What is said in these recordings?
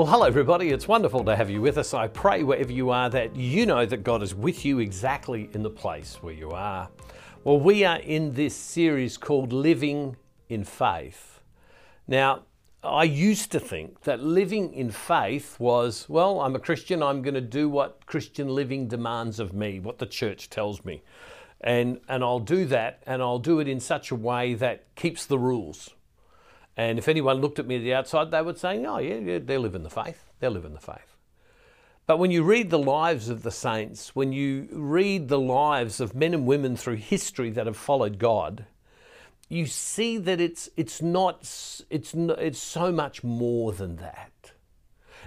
Well, hello, everybody. It's wonderful to have you with us. I pray wherever you are that you know that God is with you exactly in the place where you are. Well, we are in this series called Living in Faith. Now, I used to think that living in faith was, well, I'm a Christian, I'm going to do what Christian living demands of me, what the church tells me. And, and I'll do that, and I'll do it in such a way that keeps the rules. And if anyone looked at me at the outside, they would say, oh, yeah, yeah they live in the faith. They live in the faith. But when you read the lives of the saints, when you read the lives of men and women through history that have followed God, you see that it's, it's not, it's, it's so much more than that.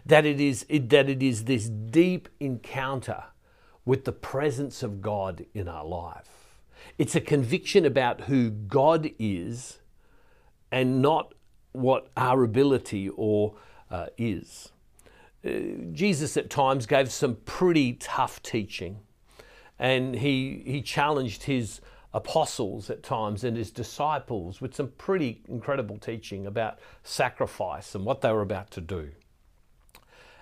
That it, is, it, that it is this deep encounter with the presence of God in our life. It's a conviction about who God is and not what our ability or uh, is. Uh, Jesus at times gave some pretty tough teaching, and he, he challenged his apostles at times and his disciples with some pretty incredible teaching about sacrifice and what they were about to do.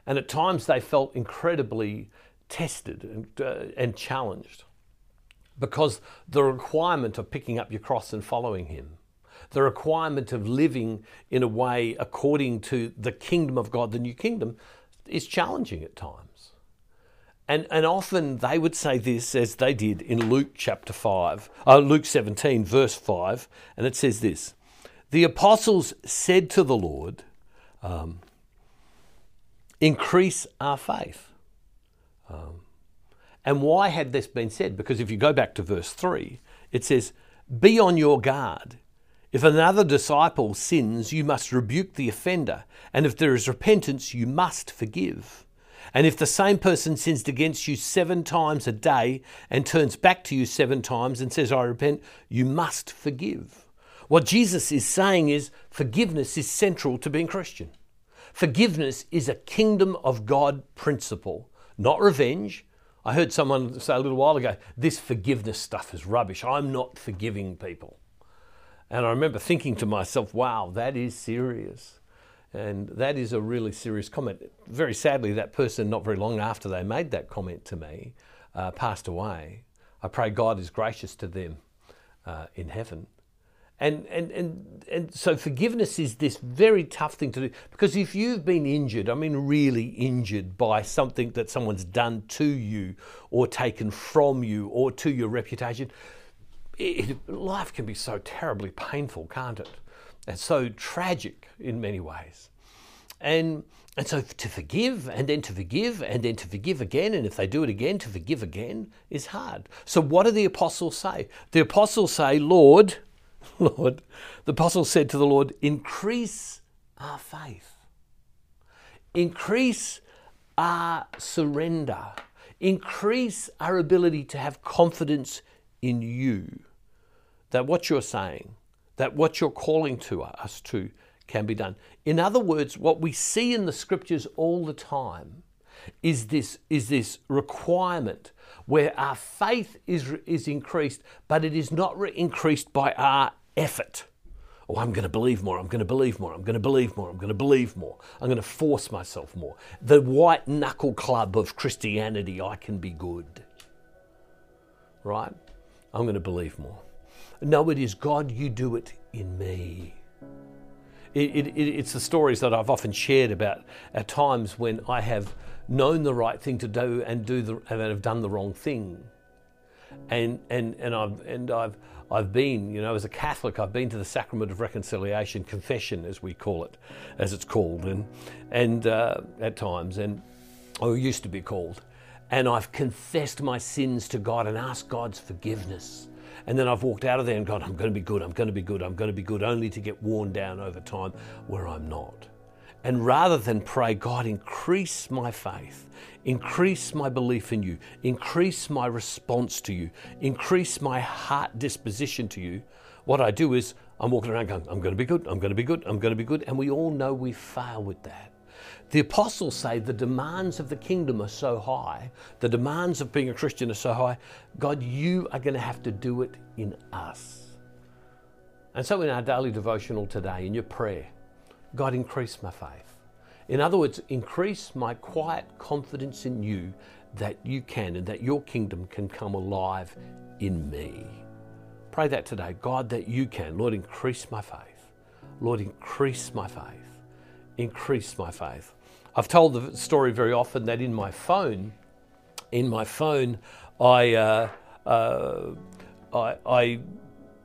And at times they felt incredibly tested and, uh, and challenged because the requirement of picking up your cross and following him the requirement of living in a way according to the kingdom of God, the new kingdom, is challenging at times. And, and often they would say this as they did in Luke chapter 5, uh, Luke 17, verse 5, and it says this The apostles said to the Lord, um, Increase our faith. Um, and why had this been said? Because if you go back to verse 3, it says, Be on your guard. If another disciple sins, you must rebuke the offender, and if there is repentance, you must forgive. And if the same person sins against you seven times a day and turns back to you seven times and says, I repent, you must forgive. What Jesus is saying is forgiveness is central to being Christian. Forgiveness is a kingdom of God principle, not revenge. I heard someone say a little while ago, this forgiveness stuff is rubbish. I'm not forgiving people. And I remember thinking to myself, wow, that is serious. And that is a really serious comment. Very sadly, that person, not very long after they made that comment to me, uh, passed away. I pray God is gracious to them uh, in heaven. And, and, and, and so forgiveness is this very tough thing to do because if you've been injured, I mean, really injured by something that someone's done to you or taken from you or to your reputation, it, life can be so terribly painful, can't it? And so tragic in many ways. And, and so to forgive and then to forgive and then to forgive again, and if they do it again, to forgive again is hard. So what do the apostles say? The apostles say, Lord, Lord, the apostles said to the Lord, increase our faith, increase our surrender, increase our ability to have confidence in you that what you're saying, that what you're calling to us to can be done. In other words, what we see in the scriptures all the time is this, is this requirement where our faith is, is increased, but it is not re- increased by our effort. Oh, I'm going to believe more, I'm going to believe more, I'm going to believe more, I'm going to believe more, I'm going to force myself more. The white knuckle club of Christianity, I can be good. Right? I'm going to believe more. No, it is God, you do it in me. It, it, it's the stories that I've often shared about at times when I have known the right thing to do and do the, and have done the wrong thing. And, and, and, I've, and I've, I've been, you know, as a Catholic, I've been to the sacrament of reconciliation, confession, as we call it, as it's called, and, and uh, at times, and or used to be called. And I've confessed my sins to God and asked God's forgiveness. And then I've walked out of there and gone, I'm going to be good, I'm going to be good, I'm going to be good, only to get worn down over time where I'm not. And rather than pray, God, increase my faith, increase my belief in you, increase my response to you, increase my heart disposition to you, what I do is I'm walking around going, I'm going to be good, I'm going to be good, I'm going to be good. And we all know we fail with that. The apostles say the demands of the kingdom are so high, the demands of being a Christian are so high. God, you are going to have to do it in us. And so, in our daily devotional today, in your prayer, God, increase my faith. In other words, increase my quiet confidence in you that you can and that your kingdom can come alive in me. Pray that today. God, that you can. Lord, increase my faith. Lord, increase my faith. Increase my faith. I've told the story very often that in my phone, in my phone, I, uh, uh, I, I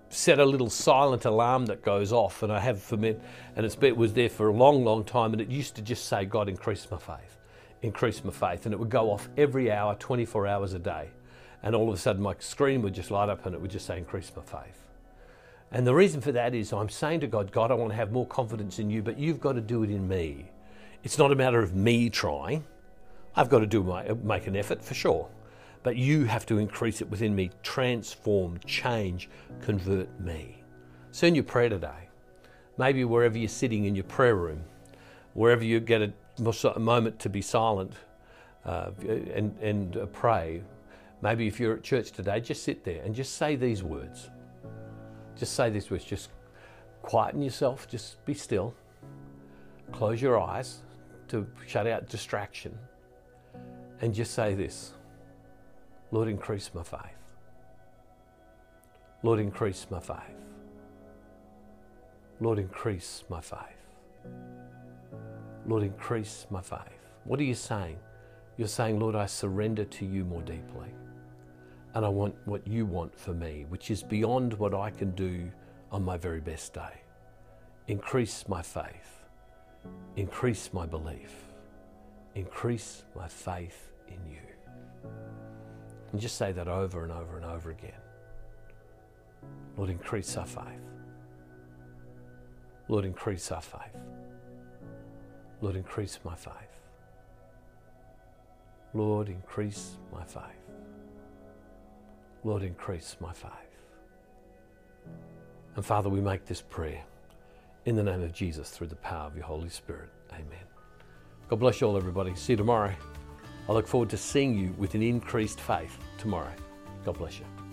set a little silent alarm that goes off, and I have for me, and it's been, it was there for a long, long time, and it used to just say, "God, increase my faith, increase my faith," and it would go off every hour, 24 hours a day, and all of a sudden my screen would just light up, and it would just say, "Increase my faith." And the reason for that is I'm saying to God, God, I want to have more confidence in you, but you've got to do it in me. It's not a matter of me trying. I've got to do my, make an effort for sure. But you have to increase it within me, transform, change, convert me. So in your prayer today, maybe wherever you're sitting in your prayer room, wherever you get a, a moment to be silent uh, and, and pray, maybe if you're at church today, just sit there and just say these words. Just say these words. Just quieten yourself, just be still, close your eyes to shut out distraction, and just say this Lord, increase my faith. Lord, increase my faith. Lord, increase my faith. Lord, increase my faith. What are you saying? You're saying, Lord, I surrender to you more deeply. And I want what you want for me, which is beyond what I can do on my very best day. Increase my faith. Increase my belief. Increase my faith in you. And just say that over and over and over again. Lord, increase our faith. Lord, increase our faith. Lord, increase my faith. Lord, increase my faith. Lord, increase my faith. And Father, we make this prayer in the name of Jesus through the power of your Holy Spirit. Amen. God bless you all, everybody. See you tomorrow. I look forward to seeing you with an increased faith tomorrow. God bless you.